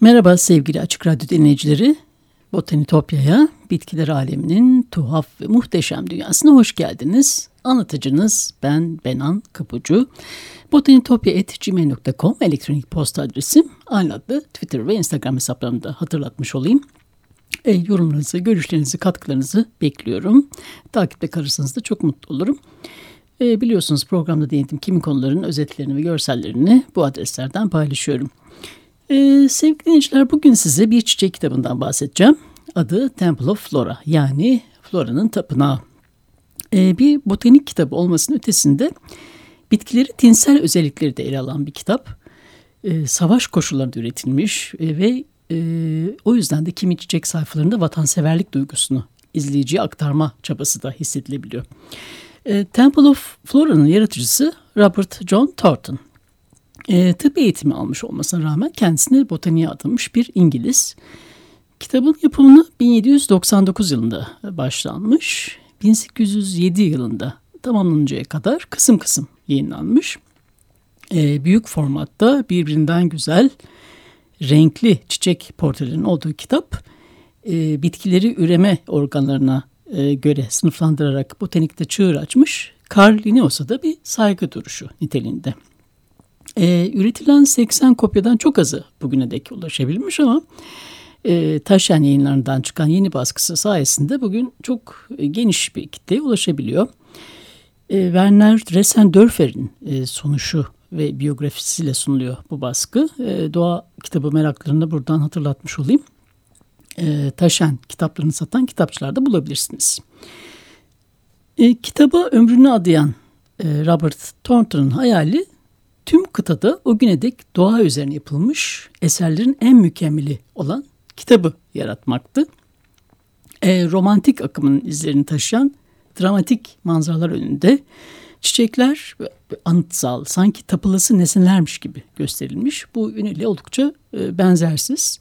Merhaba sevgili Açık Radyo dinleyicileri. Botanitopya'ya, bitkiler aleminin tuhaf ve muhteşem dünyasına hoş geldiniz. Anlatıcınız ben Benan Kapucu. Botanitopya.gmail.com elektronik posta adresim. Aynı adlı Twitter ve Instagram hesaplarımda hatırlatmış olayım. E, yorumlarınızı, görüşlerinizi, katkılarınızı bekliyorum. Takipte kalırsanız da çok mutlu olurum. E, biliyorsunuz programda değindiğim kimi konuların özetlerini ve görsellerini bu adreslerden paylaşıyorum. Ee, sevgili dinleyiciler bugün size bir çiçek kitabından bahsedeceğim. Adı Temple of Flora yani Flora'nın tapınağı. Ee, bir botanik kitabı olmasının ötesinde bitkileri tinsel özellikleri de ele alan bir kitap. Ee, savaş koşullarında üretilmiş e, ve e, o yüzden de kimi çiçek sayfalarında vatanseverlik duygusunu izleyiciye aktarma çabası da hissedilebiliyor. Ee, Temple of Flora'nın yaratıcısı Robert John Thornton e, tıp eğitimi almış olmasına rağmen kendisine botaniğe atılmış bir İngiliz. Kitabın yapımını 1799 yılında başlanmış. 1807 yılında tamamlanıncaya kadar kısım kısım yayınlanmış. E, büyük formatta birbirinden güzel renkli çiçek portrelerinin olduğu kitap e, bitkileri üreme organlarına e, göre sınıflandırarak botanikte çığır açmış. Carl Linnaeus'a da bir saygı duruşu niteliğinde. E, üretilen 80 kopyadan çok azı bugüne dek ulaşabilmiş ama e, Taşen yayınlarından çıkan yeni baskısı sayesinde bugün çok geniş bir kitleye ulaşabiliyor. E, Werner Dressendörfer'in e, sonuşu ve biyografisiyle sunuluyor bu baskı. E, doğa kitabı meraklarını buradan hatırlatmış olayım. E, Taşen kitaplarını satan kitapçılarda bulabilirsiniz. E, kitaba ömrünü adayan e, Robert Thornton'ın hayali Tüm kıtada o güne dek doğa üzerine yapılmış eserlerin en mükemmeli olan kitabı yaratmaktı. E, romantik akımın izlerini taşıyan dramatik manzaralar önünde çiçekler anıtsal, sanki tapılası nesnelermiş gibi gösterilmiş. Bu yönüyle oldukça e, benzersiz.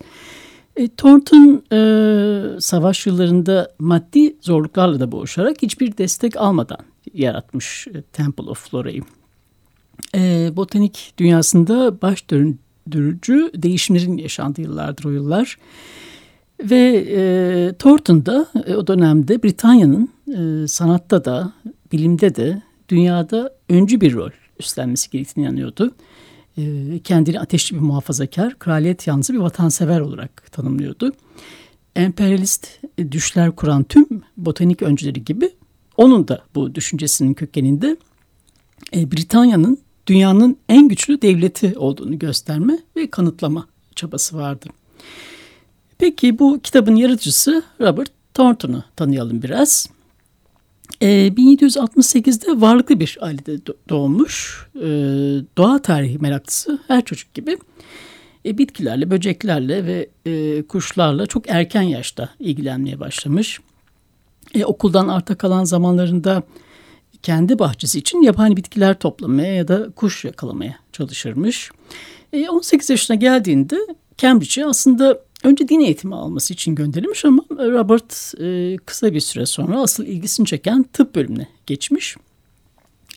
E, Thornton e, savaş yıllarında maddi zorluklarla da boğuşarak hiçbir destek almadan yaratmış e, Temple of Flora'yı e, botanik dünyasında baş döndürücü değişimlerin yaşandığı yıllardır o yıllar. Ve e, Thornton da e, o dönemde Britanya'nın e, sanatta da bilimde de dünyada öncü bir rol üstlenmesi gerektiğini inanıyordu. E, kendini ateşli bir muhafazakar, kraliyet yanlısı bir vatansever olarak tanımlıyordu. Emperyalist düşler kuran tüm botanik öncüleri gibi onun da bu düşüncesinin kökeninde e, Britanya'nın dünyanın en güçlü devleti olduğunu gösterme ve kanıtlama çabası vardı. Peki bu kitabın yaratıcısı Robert Thornton'u tanıyalım biraz. E, 1768'de varlıklı bir ailede doğmuş, e, doğa tarihi meraklısı her çocuk gibi e, bitkilerle, böceklerle ve e, kuşlarla çok erken yaşta ilgilenmeye başlamış. E, okuldan arta kalan zamanlarında kendi bahçesi için yabani bitkiler toplamaya ya da kuş yakalamaya çalışırmış. E, 18 yaşına geldiğinde Cambridge'e aslında önce din eğitimi alması için gönderilmiş ama Robert e, kısa bir süre sonra asıl ilgisini çeken tıp bölümüne geçmiş.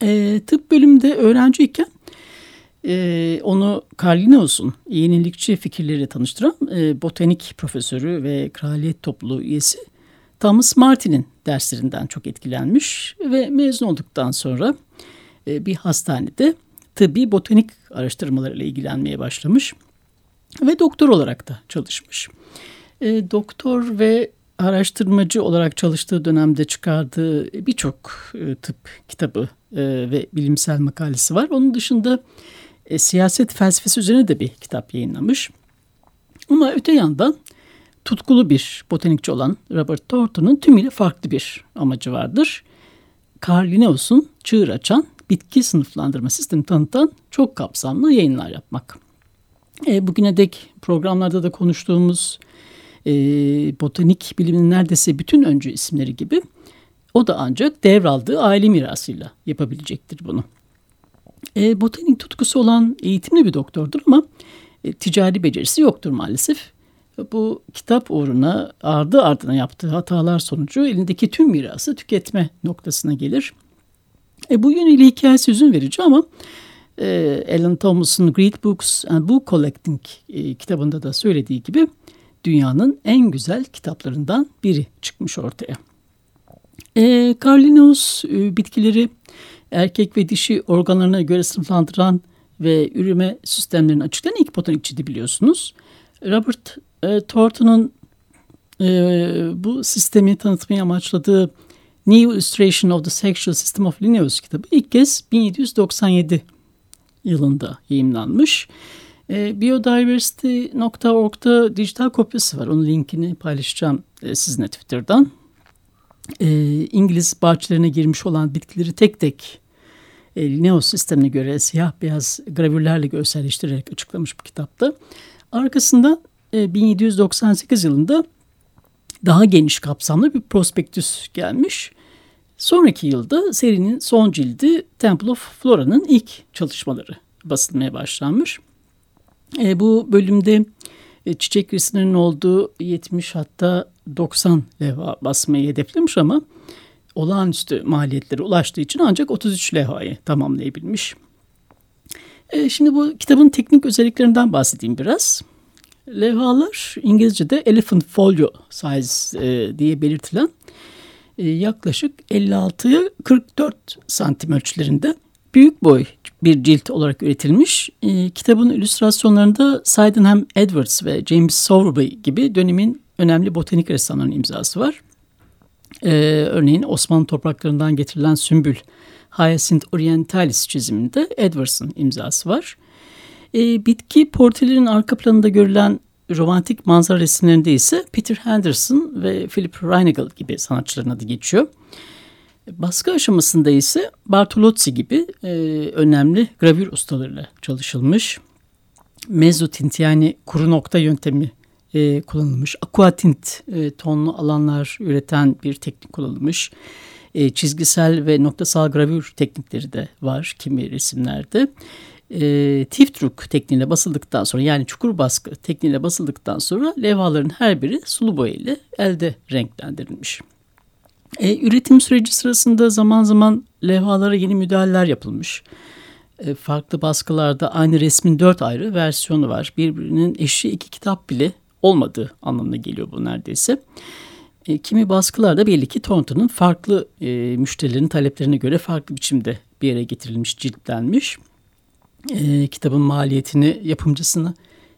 E, tıp bölümünde öğrenciyken e, onu Carl Linnaeus'un yenilikçi fikirleri tanıştıran e, botanik profesörü ve kraliyet topluluğu üyesi Thomas Martin'in derslerinden çok etkilenmiş ve mezun olduktan sonra e, bir hastanede tıbbi botanik araştırmalarıyla ilgilenmeye başlamış ve doktor olarak da çalışmış. E, doktor ve araştırmacı olarak çalıştığı dönemde çıkardığı birçok e, tıp kitabı ve bilimsel makalesi var. Onun dışında siyaset felsefesi üzerine de bir kitap yayınlamış. Ama öte yandan tutkulu bir botanikçi olan Robert Thornton'un tümüyle farklı bir amacı vardır. Carl Linnaeus'un çığır açan bitki sınıflandırma sistemi tanıtan çok kapsamlı yayınlar yapmak. E, bugüne dek programlarda da konuştuğumuz e, botanik biliminin neredeyse bütün öncü isimleri gibi o da ancak devraldığı aile mirasıyla yapabilecektir bunu. E, botanik tutkusu olan eğitimli bir doktordur ama e, ticari becerisi yoktur maalesef. Bu kitap uğruna ardı ardına yaptığı hatalar sonucu elindeki tüm mirası tüketme noktasına gelir. E, bu yönüyle hikayesi üzün verici ama e, Alan Thomas'ın Great Books and Book Collecting e, kitabında da söylediği gibi dünyanın en güzel kitaplarından biri çıkmış ortaya. E, Carlinus e, bitkileri erkek ve dişi organlarına göre sınıflandıran ve üreme sistemlerini açıklayan ilk botanikçiydi biliyorsunuz. Robert e, Thornton'un e, bu sistemi tanıtmayı amaçladığı New Illustration of the Sexual System of Linnaeus kitabı ilk kez 1797 yılında yayınlanmış. E, biodiversity.org'da dijital kopyası var. Onun linkini paylaşacağım e, sizinle Twitter'dan. E, İngiliz bahçelerine girmiş olan bitkileri tek tek e, Linnaeus sistemine göre siyah beyaz gravürlerle görselleştirerek açıklamış bu kitapta. Arkasında e, 1798 yılında daha geniş kapsamlı bir prospektüs gelmiş. Sonraki yılda serinin son cildi Temple of Flora'nın ilk çalışmaları basılmaya başlanmış. E, bu bölümde e, çiçek resimlerinin olduğu 70 hatta 90 levha basmayı hedeflemiş ama olağanüstü maliyetlere ulaştığı için ancak 33 levhayı tamamlayabilmiş. E, şimdi bu kitabın teknik özelliklerinden bahsedeyim biraz. Levhalar İngilizce'de elephant folio size e, diye belirtilen e, yaklaşık 56'ya 44 santim ölçülerinde büyük boy bir cilt olarak üretilmiş. E, kitabın illüstrasyonlarında Sydenham Edwards ve James Sowerby gibi dönemin önemli botanik ressamlarının imzası var. E, örneğin Osmanlı topraklarından getirilen sümbül Hyacinth orientalis çiziminde Edwards'ın imzası var. E, bitki portrelerin arka planında görülen romantik manzara resimlerinde ise Peter Henderson ve Philip Reinagle gibi sanatçıların adı geçiyor. Baskı aşamasında ise Bartolozzi gibi e, önemli gravür ustalarıyla çalışılmış. Mezzotint yani kuru nokta yöntemi e, kullanılmış. Aquatint e, tonlu alanlar üreten bir teknik kullanılmış. E, çizgisel ve noktasal gravür teknikleri de var kimi resimlerde e, Tiftruk tekniğiyle basıldıktan sonra yani çukur baskı tekniğiyle basıldıktan sonra levhaların her biri sulu boya elde renklendirilmiş. E, üretim süreci sırasında zaman zaman levhalara yeni müdahaleler yapılmış. E, farklı baskılarda aynı resmin dört ayrı versiyonu var. Birbirinin eşi iki kitap bile olmadığı anlamına geliyor bu neredeyse. E, kimi baskılarda belli ki Thornton'un farklı e, müşterilerin taleplerine göre farklı biçimde bir yere getirilmiş, ciltlenmiş e, kitabın maliyetini yapımcısını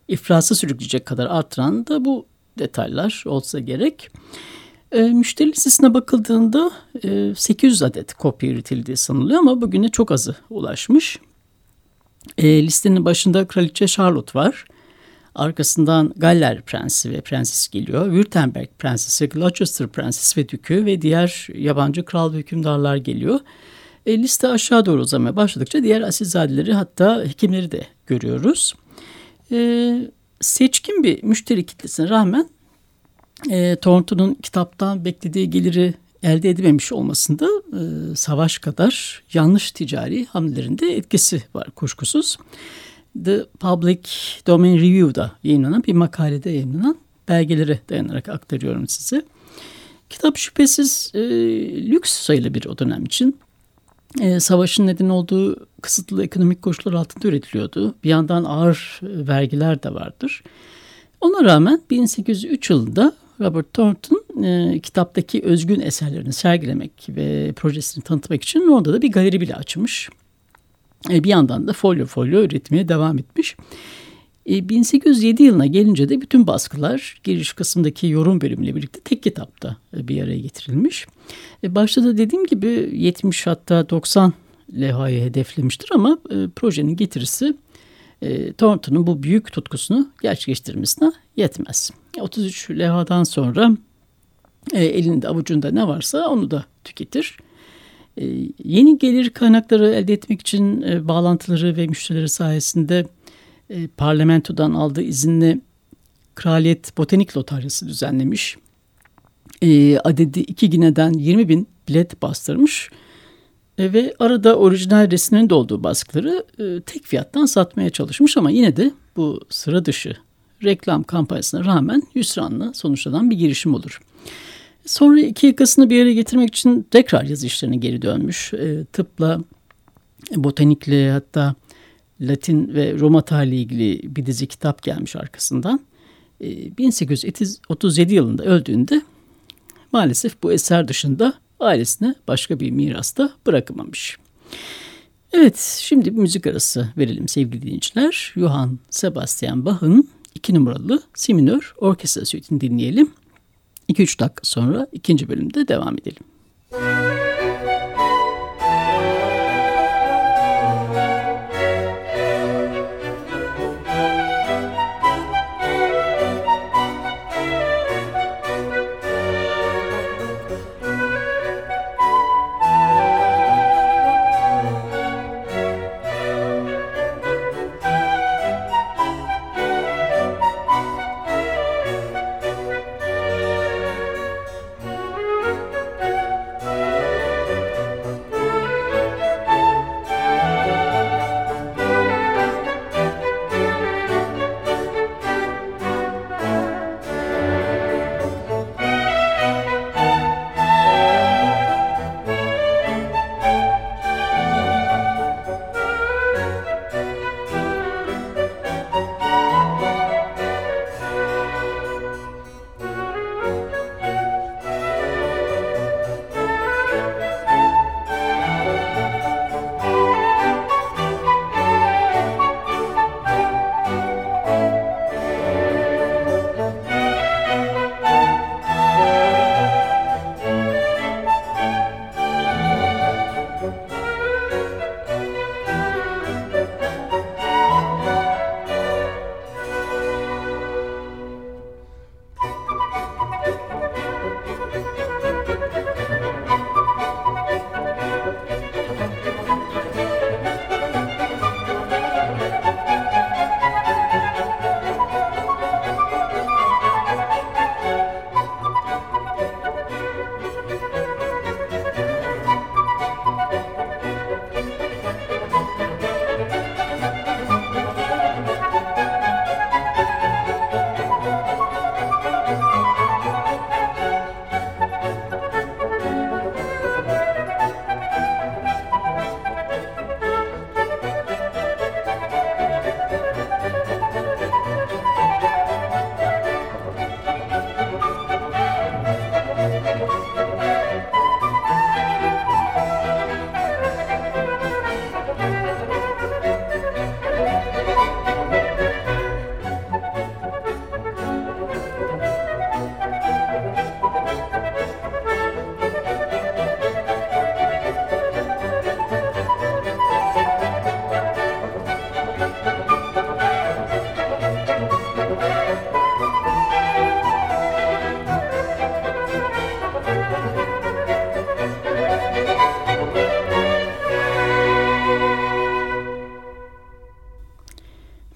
ifrasa sürükleyecek kadar arttıran da bu detaylar olsa gerek. E, müşteri listesine bakıldığında e, 800 adet kopya üretildiği sanılıyor ama bugüne çok azı ulaşmış. E, listenin başında Kraliçe Charlotte var. Arkasından Galler Prensi ve Prenses geliyor. Württemberg Prensesi, Gloucester Prensesi ve Dükü ve diğer yabancı kral ve hükümdarlar geliyor. E, liste aşağı doğru uzamaya başladıkça diğer asilzadeleri hatta hekimleri de görüyoruz. E, seçkin bir müşteri kitlesine rağmen e, Thornton'un kitaptan beklediği geliri elde edememiş olmasında e, savaş kadar yanlış ticari hamlelerinde etkisi var kuşkusuz. The Public Domain Review'da yayınlanan bir makalede yayınlanan belgelere dayanarak aktarıyorum size. Kitap şüphesiz e, lüks sayılı bir o dönem için e, savaşın neden olduğu kısıtlı ekonomik koşullar altında üretiliyordu. Bir yandan ağır vergiler de vardır. Ona rağmen 1803 yılında Robert Thornton e, kitaptaki özgün eserlerini sergilemek ve projesini tanıtmak için orada da bir galeri bile açmış. E, bir yandan da folyo folyo üretmeye devam etmiş. 1807 e, yılına gelince de bütün baskılar giriş kısmındaki yorum bölümüyle birlikte tek kitapta e, bir araya getirilmiş. E, başta da dediğim gibi 70 hatta 90 levhayı hedeflemiştir ama projenin getirisi e, Thornton'un bu büyük tutkusunu gerçekleştirmesine yetmez. 33 levhadan sonra e, elinde avucunda ne varsa onu da tüketir. E, yeni gelir kaynakları elde etmek için e, bağlantıları ve müşterileri sayesinde e, parlamentodan aldığı izinle Kraliyet Botanik Lotaryası düzenlemiş. E, adedi iki gineden 20 bin bilet bastırmış e, ve arada orijinal resimlerin de olduğu baskıları e, tek fiyattan satmaya çalışmış ama yine de bu sıra dışı reklam kampanyasına rağmen hüsranla sonuçlanan bir girişim olur. Sonra iki yakasını bir araya getirmek için tekrar yazı işlerine geri dönmüş. E, tıpla, botanikle hatta Latin ve Roma tarihi ilgili bir dizi kitap gelmiş arkasından. E, 1837 yılında öldüğünde maalesef bu eser dışında ailesine başka bir mirasta bırakamamış. Evet, şimdi bir müzik arası verelim sevgili dinleyiciler. Johann Sebastian Bach'ın iki numaralı Si minör orkestra suite'ini dinleyelim. 2-3 dakika sonra ikinci bölümde devam edelim. Müzik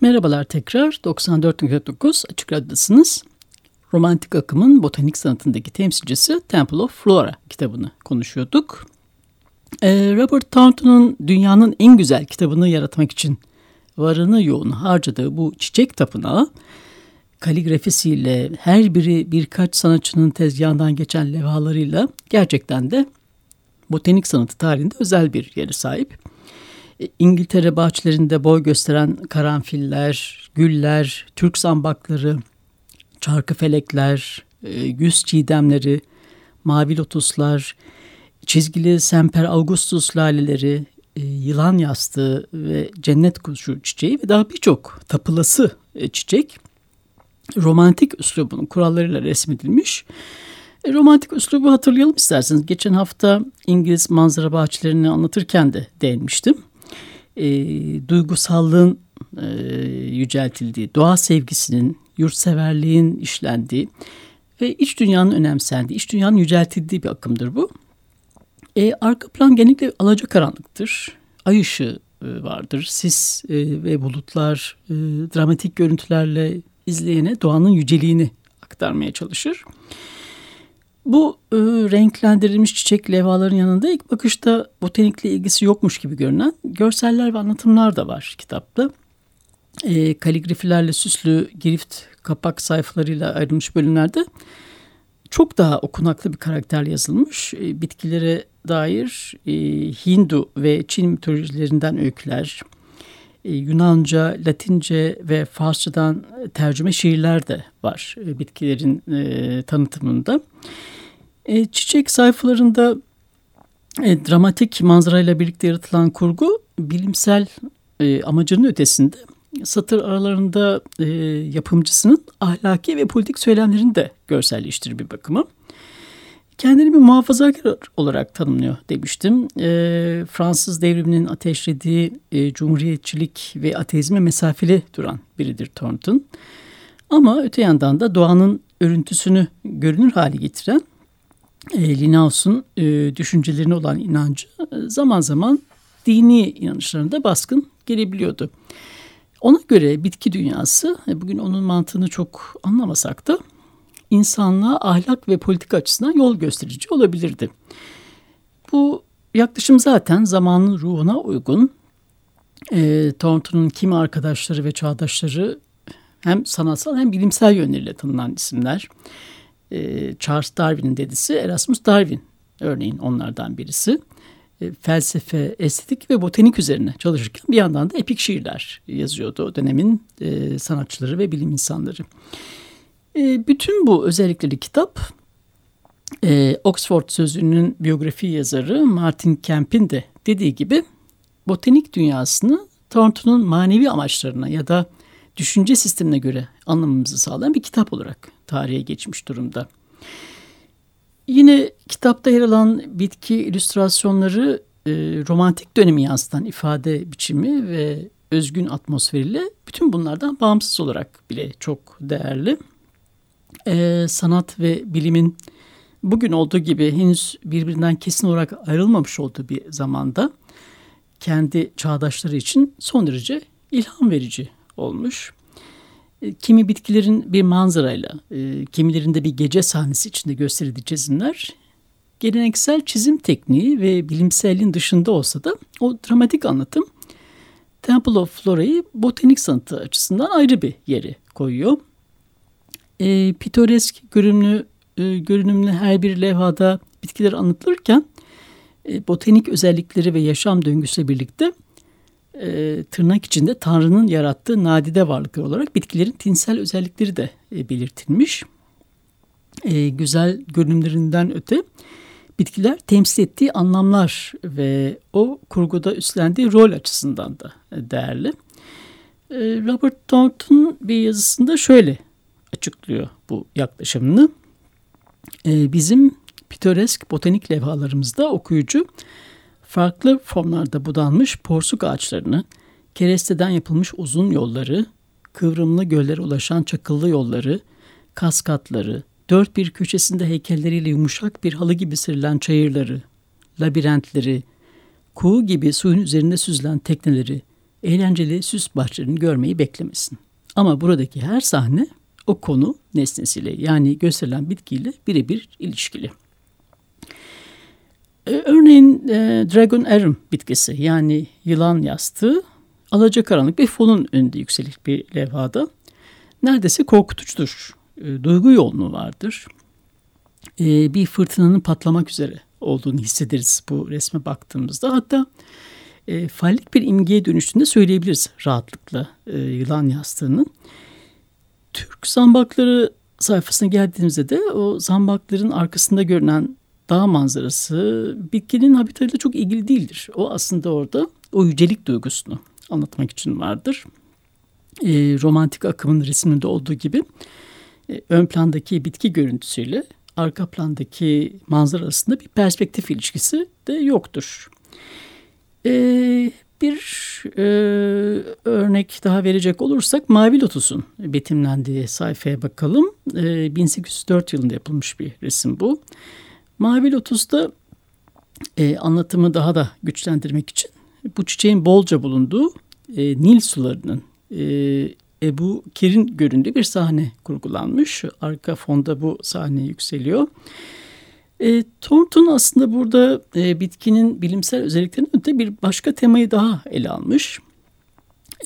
Merhabalar tekrar 94.9 Açık Radyo'dasınız. Romantik akımın botanik sanatındaki temsilcisi Temple of Flora kitabını konuşuyorduk. Ee, Robert Thornton'un dünyanın en güzel kitabını yaratmak için varını yoğunu harcadığı bu çiçek tapınağı kaligrafisiyle her biri birkaç sanatçının tezgahından geçen levhalarıyla gerçekten de botanik sanatı tarihinde özel bir yere sahip. E, İngiltere bahçelerinde boy gösteren karanfiller, güller, Türk zambakları, çarkıfelekler, e, güz çiğdemleri, mavi lotuslar, çizgili semper augustus laleleri, e, yılan yastığı ve cennet kuşu çiçeği ve daha birçok tapılası çiçek romantik üslubun kurallarıyla resmedilmiş. Romantik üslubu hatırlayalım isterseniz. Geçen hafta İngiliz manzara bahçelerini anlatırken de değinmiştim e, duygusallığın e, yüceltildiği, doğa sevgisinin, yurtseverliğin işlendiği ve iç dünyanın önemsendiği, iç dünyanın yüceltildiği bir akımdır bu. E, arka plan genellikle alacakaranlıktır. Ay ışığı e, vardır. Sis e, ve bulutlar e, dramatik görüntülerle izleyene doğanın yüceliğini aktarmaya çalışır. Bu e, renklendirilmiş çiçek levhaların yanında ilk bakışta botanikle ilgisi yokmuş gibi görünen görseller ve anlatımlar da var kitapta. E, kaligrafilerle süslü girift kapak sayfalarıyla ayrılmış bölümlerde çok daha okunaklı bir karakter yazılmış. E, bitkilere dair e, Hindu ve Çin mitolojilerinden öyküler, Yunanca, Latince ve Farsçadan tercüme şiirler de var e, bitkilerin e, tanıtımında. E, çiçek sayfalarında e, dramatik manzarayla birlikte yaratılan kurgu bilimsel e, amacının ötesinde satır aralarında e, yapımcısının ahlaki ve politik söylemlerini de görselleştirir bir bakıma. Kendini bir muhafazakar olarak tanımlıyor demiştim. E, Fransız devriminin ateşlediği e, cumhuriyetçilik ve ateizme mesafeli duran biridir Thornton. Ama öte yandan da doğanın örüntüsünü görünür hale getiren e, Linnaeus'un e, düşüncelerine olan inancı e, zaman zaman dini inanışlarında baskın gelebiliyordu. Ona göre bitki dünyası, e, bugün onun mantığını çok anlamasak da insanlığa ahlak ve politika açısından yol gösterici olabilirdi. Bu yaklaşım zaten zamanın ruhuna uygun. E, Thornton'un kimi arkadaşları ve çağdaşları hem sanatsal hem bilimsel yönleriyle tanınan isimler. E, Charles Darwin'in dedisi Erasmus Darwin örneğin onlardan birisi. E, felsefe, estetik ve botanik üzerine çalışırken bir yandan da epik şiirler yazıyordu o dönemin e, sanatçıları ve bilim insanları. Bütün bu özellikleri kitap e, Oxford Sözlüğü'nün biyografi yazarı Martin Kemp'in de dediği gibi botanik dünyasını Thornton'un manevi amaçlarına ya da düşünce sistemine göre anlamamızı sağlayan bir kitap olarak tarihe geçmiş durumda. Yine kitapta yer alan bitki illüstrasyonları e, romantik dönemi yansıtan ifade biçimi ve özgün atmosferiyle bütün bunlardan bağımsız olarak bile çok değerli. E, sanat ve bilimin bugün olduğu gibi henüz birbirinden kesin olarak ayrılmamış olduğu bir zamanda kendi çağdaşları için son derece ilham verici olmuş. E, kimi bitkilerin bir manzarayla, e, kimilerinde bir gece sahnesi içinde gösterildiği çizimler geleneksel çizim tekniği ve bilimselliğin dışında olsa da o dramatik anlatım Temple of Flora'yı botanik sanatı açısından ayrı bir yere koyuyor. E, pitoresk görünümlü, e, görünümlü her bir levhada bitkiler anlatılırken e, botanik özellikleri ve yaşam döngüsüyle birlikte e, tırnak içinde Tanrı'nın yarattığı nadide varlıklar olarak bitkilerin tinsel özellikleri de e, belirtilmiş. E, güzel görünümlerinden öte bitkiler temsil ettiği anlamlar ve o kurguda üstlendiği rol açısından da e, değerli. E, Robert Thornton bir yazısında şöyle açıklıyor bu yaklaşımını. E, bizim pitoresk botanik levhalarımızda okuyucu farklı formlarda budanmış porsuk ağaçlarını, keresteden yapılmış uzun yolları, kıvrımlı göllere ulaşan çakıllı yolları, kaskatları, dört bir köşesinde heykelleriyle yumuşak bir halı gibi serilen çayırları, labirentleri, kuğu gibi suyun üzerinde süzülen tekneleri, eğlenceli süs bahçelerini görmeyi beklemesin. Ama buradaki her sahne o konu nesnesiyle yani gösterilen bitkiyle birebir ilişkili. E, örneğin e, Dragon Arum bitkisi yani yılan yastığı alacakaranlık bir fonun önünde yükselik bir levhada. Neredeyse korkutucudur. E, duygu yoğunluğu vardır. E, bir fırtınanın patlamak üzere olduğunu hissederiz bu resme baktığımızda. Hatta e, fallik bir imgeye dönüştüğünde söyleyebiliriz rahatlıkla yılan yastığının. Türk zambakları sayfasına geldiğimizde de o zambakların arkasında görünen dağ manzarası bitkinin habitatıyla çok ilgili değildir. O aslında orada o yücelik duygusunu anlatmak için vardır. E, romantik akımın resminde olduğu gibi e, ön plandaki bitki görüntüsüyle arka plandaki manzara arasında bir perspektif ilişkisi de yoktur. E, bir e, örnek daha verecek olursak Mavi Lotus'un betimlendiği sayfaya bakalım. 1804 yılında yapılmış bir resim bu. Mavi Lotus'ta e, anlatımı daha da güçlendirmek için bu çiçeğin bolca bulunduğu e, Nil sularının e, Ebu Kir'in göründüğü bir sahne kurgulanmış. Arka fonda bu sahne yükseliyor. E, Thornton aslında burada e, bitkinin bilimsel özelliklerinden öte bir başka temayı daha ele almış.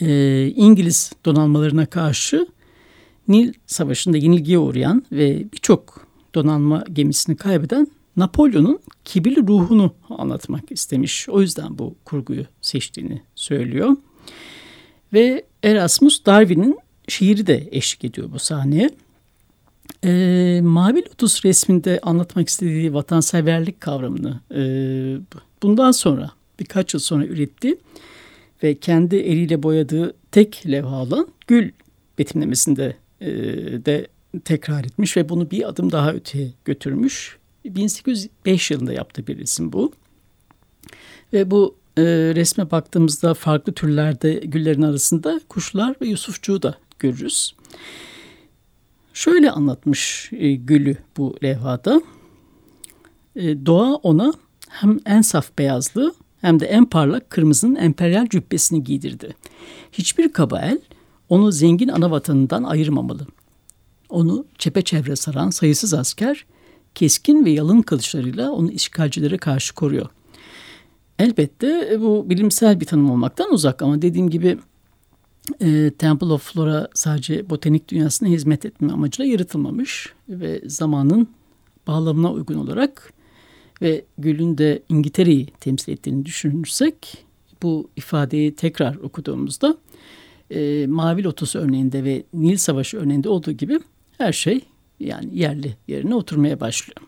E, İngiliz donanmalarına karşı Nil Savaşı'nda yenilgiye uğrayan ve birçok donanma gemisini kaybeden Napolyon'un kibirli ruhunu anlatmak istemiş. O yüzden bu kurguyu seçtiğini söylüyor. Ve Erasmus Darwin'in şiiri de eşlik ediyor bu sahneye. E, Mavi Lotus resminde anlatmak istediği vatanseverlik kavramını e, bundan sonra birkaç yıl sonra üretti ve kendi eliyle boyadığı tek levha olan Gül betimlemesinde e, de tekrar etmiş ve bunu bir adım daha öteye götürmüş. 1805 yılında yaptığı bir resim bu. Ve bu e, resme baktığımızda farklı türlerde güllerin arasında kuşlar ve Yusufçuğu da görürüz. Şöyle anlatmış e, Gül'ü bu levhada. E, doğa ona hem en saf beyazlığı hem de en parlak kırmızının emperyal cübbesini giydirdi. Hiçbir kaba el onu zengin ana vatanından ayırmamalı. Onu çepeçevre saran sayısız asker keskin ve yalın kılıçlarıyla onu işgalcilere karşı koruyor. Elbette bu bilimsel bir tanım olmaktan uzak ama dediğim gibi e, Temple of Flora sadece botanik dünyasına hizmet etme amacıyla yaratılmamış ve zamanın bağlamına uygun olarak ve gülün de İngiltere'yi temsil ettiğini düşünürsek bu ifadeyi tekrar okuduğumuzda e, Mavi Lotus örneğinde ve Nil Savaşı örneğinde olduğu gibi her şey yani yerli yerine oturmaya başlıyor.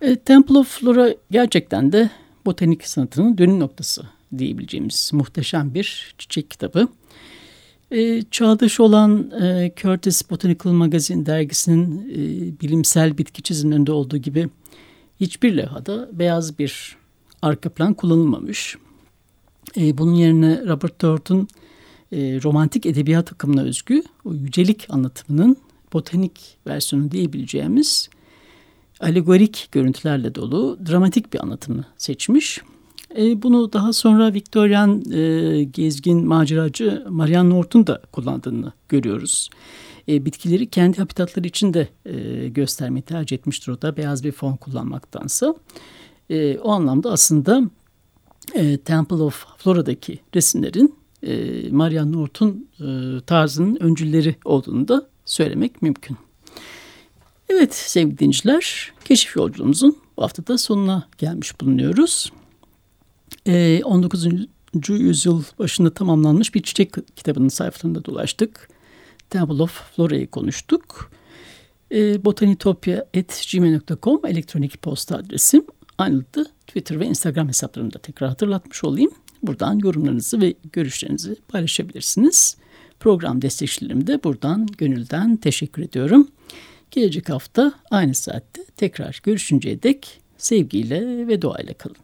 E, Temple of Flora gerçekten de botanik sanatının dönüm noktası diyebileceğimiz muhteşem bir çiçek kitabı. E, çağdaş olan e, Curtis Botanical Magazine dergisinin e, bilimsel bitki çizimlerinde olduğu gibi hiçbir levhada beyaz bir arka plan kullanılmamış. E, bunun yerine Robert Thornton e, romantik edebiyat akımına özgü o yücelik anlatımının botanik versiyonu diyebileceğimiz alegorik görüntülerle dolu dramatik bir anlatımı seçmiş. E, bunu daha sonra Victorian e, gezgin maceracı Marianne Norton da kullandığını görüyoruz. E, bitkileri kendi habitatları için de e, göstermeyi tercih etmiştir o da beyaz bir fon kullanmaktansa. E, o anlamda aslında e, Temple of Flora'daki resimlerin e, Marianne Norton e, tarzının öncülleri olduğunu da söylemek mümkün. Evet sevgili dinleyiciler, keşif yolculuğumuzun bu haftada sonuna gelmiş bulunuyoruz. 19. Ee, yüzyıl başında tamamlanmış bir çiçek kitabının sayfalarında dolaştık. Temple of Flora'yı konuştuk. E, botanitopya.gmail.com elektronik posta adresim. Aynı Twitter ve Instagram hesaplarımda tekrar hatırlatmış olayım. Buradan yorumlarınızı ve görüşlerinizi paylaşabilirsiniz. Program destekçilerime de buradan gönülden teşekkür ediyorum. Gelecek hafta aynı saatte tekrar görüşünceye dek sevgiyle ve doğayla kalın.